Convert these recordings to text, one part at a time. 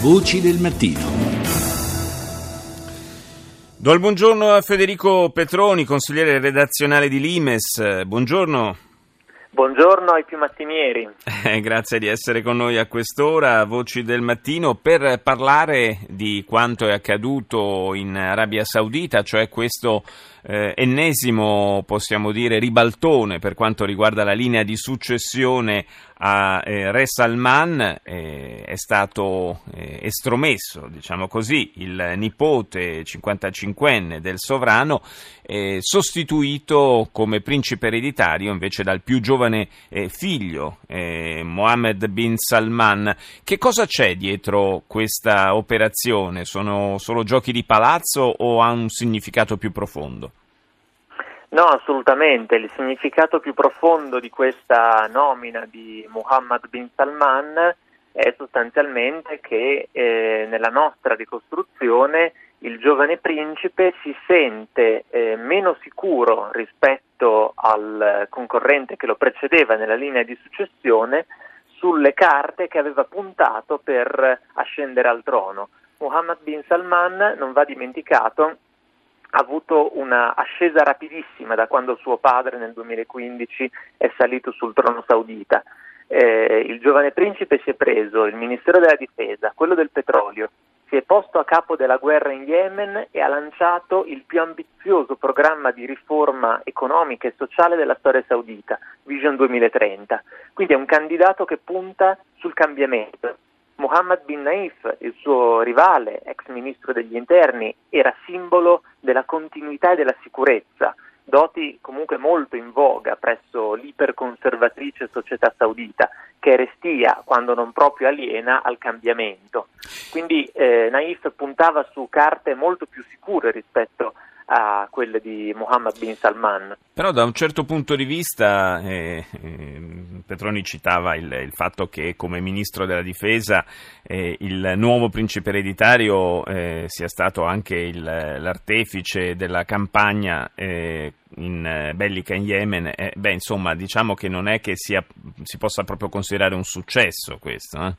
Voci del mattino. Do il buongiorno a Federico Petroni, consigliere redazionale di Limes. Buongiorno. Buongiorno ai più mattinieri. Eh, grazie di essere con noi a quest'ora, Voci del Mattino, per parlare di quanto è accaduto in Arabia Saudita, cioè questo eh, ennesimo, possiamo dire, ribaltone per quanto riguarda la linea di successione a eh, Re Salman eh, è stato eh, estromesso, diciamo così, il nipote 55enne del sovrano, eh, sostituito come principe ereditario invece dal più giovane eh, figlio, eh, Mohammed bin Salman. Che cosa c'è dietro questa operazione? Sono solo giochi di palazzo o ha un significato più profondo? No, assolutamente. Il significato più profondo di questa nomina di Muhammad bin Salman è sostanzialmente che eh, nella nostra ricostruzione il giovane principe si sente eh, meno sicuro rispetto al concorrente che lo precedeva nella linea di successione sulle carte che aveva puntato per ascendere al trono. Muhammad bin Salman, non va dimenticato, ha avuto una ascesa rapidissima da quando suo padre nel 2015 è salito sul trono saudita. Eh, il giovane principe si è preso il Ministero della Difesa, quello del petrolio, si è posto a capo della guerra in Yemen e ha lanciato il più ambizioso programma di riforma economica e sociale della storia saudita, Vision 2030. Quindi è un candidato che punta sul cambiamento, Mohammed bin Naif, il suo rivale, ex ministro degli interni, era simbolo della continuità e della sicurezza, doti comunque molto in voga presso l'iperconservatrice società saudita, che restia, quando non proprio aliena, al cambiamento. Quindi eh, Naif puntava su carte molto più sicure rispetto a quelle di Mohammed bin Salman. Però da un certo punto di vista eh, eh, Petroni citava il, il, fatto che come ministro della difesa eh, il nuovo principe ereditario eh, sia stato anche il, l'artefice della campagna eh, in, eh, bellica in Yemen. beh, insomma, diciamo che non è che sia, si possa proprio considerare un successo questo.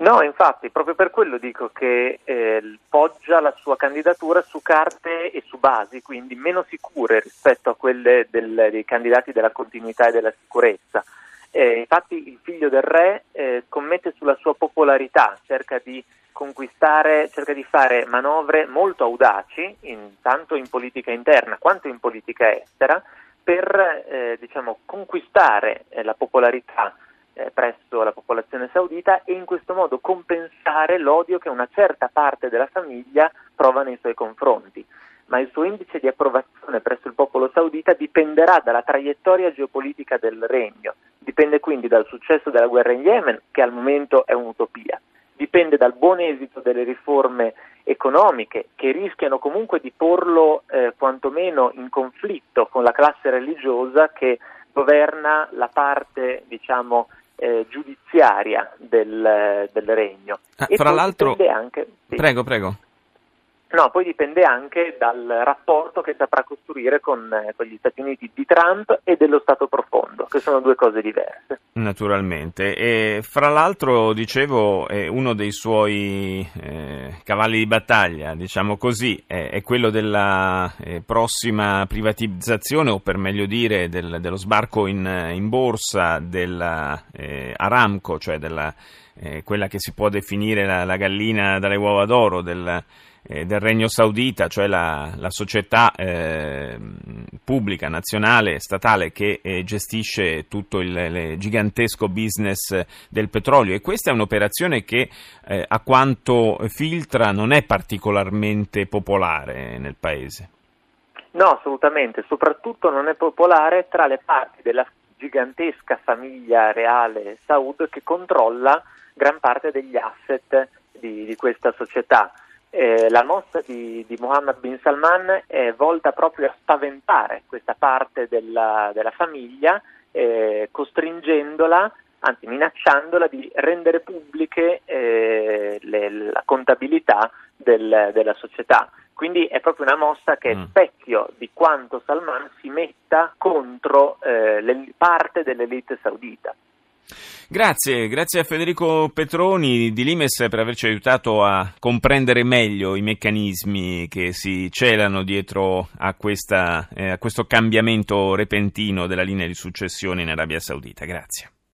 No, infatti, proprio per quello dico che eh, poggia la sua candidatura su carte e su basi, quindi meno sicure rispetto a quelle del, dei candidati della continuità e della sicurezza. Eh, infatti il figlio del re eh, scommette sulla sua popolarità, cerca di conquistare, cerca di fare manovre molto audaci, in, tanto in politica interna quanto in politica estera, per eh, diciamo, conquistare eh, la popolarità eh, presso la popolazione saudita e in questo modo compensare l'odio che una certa parte della famiglia prova nei suoi confronti. Ma il suo indice di approvazione presso il popolo saudita dipenderà dalla traiettoria geopolitica del regno, dipende quindi dal successo della guerra in Yemen, che al momento è un'utopia, dipende dal buon esito delle riforme economiche che rischiano comunque di porlo eh, quantomeno in conflitto con la classe religiosa che governa la parte diciamo eh, giudiziaria del, del regno. Ah, fra l'altro, anche, sì. prego, prego. No, poi dipende anche dal rapporto che saprà costruire con, eh, con, gli Stati Uniti di Trump e dello Stato profondo, che sono due cose diverse. Naturalmente. E fra l'altro, dicevo, eh, uno dei suoi eh, cavalli di battaglia, diciamo così, è, è quello della eh, prossima privatizzazione, o per meglio dire, del, dello sbarco in, in borsa della eh, Aramco, cioè della, eh, quella che si può definire la, la gallina dalle uova d'oro del eh, del Regno Saudita, cioè la, la società eh, pubblica, nazionale, statale che eh, gestisce tutto il, il, gigantesco business del petrolio e questa è un'operazione che eh, a quanto filtra non è particolarmente popolare nel paese. No, assolutamente, soprattutto non è popolare tra le parti della gigantesca famiglia reale Saud che controlla gran parte degli asset di, di questa società. Eh, la mossa di, di, Mohammed bin Salman è volta proprio a spaventare questa parte della, della famiglia, eh, costringendola, anzi minacciandola di rendere pubbliche eh, le, la contabilità del, della società. Quindi è proprio una mossa che è mm. specchio di quanto Salman si metta contro eh, parte dell'elite saudita. Grazie, grazie a Federico Petroni di Limes per averci aiutato a comprendere meglio i meccanismi che si celano dietro a, questa, eh, a questo cambiamento repentino della linea di successione in Arabia Saudita. Grazie.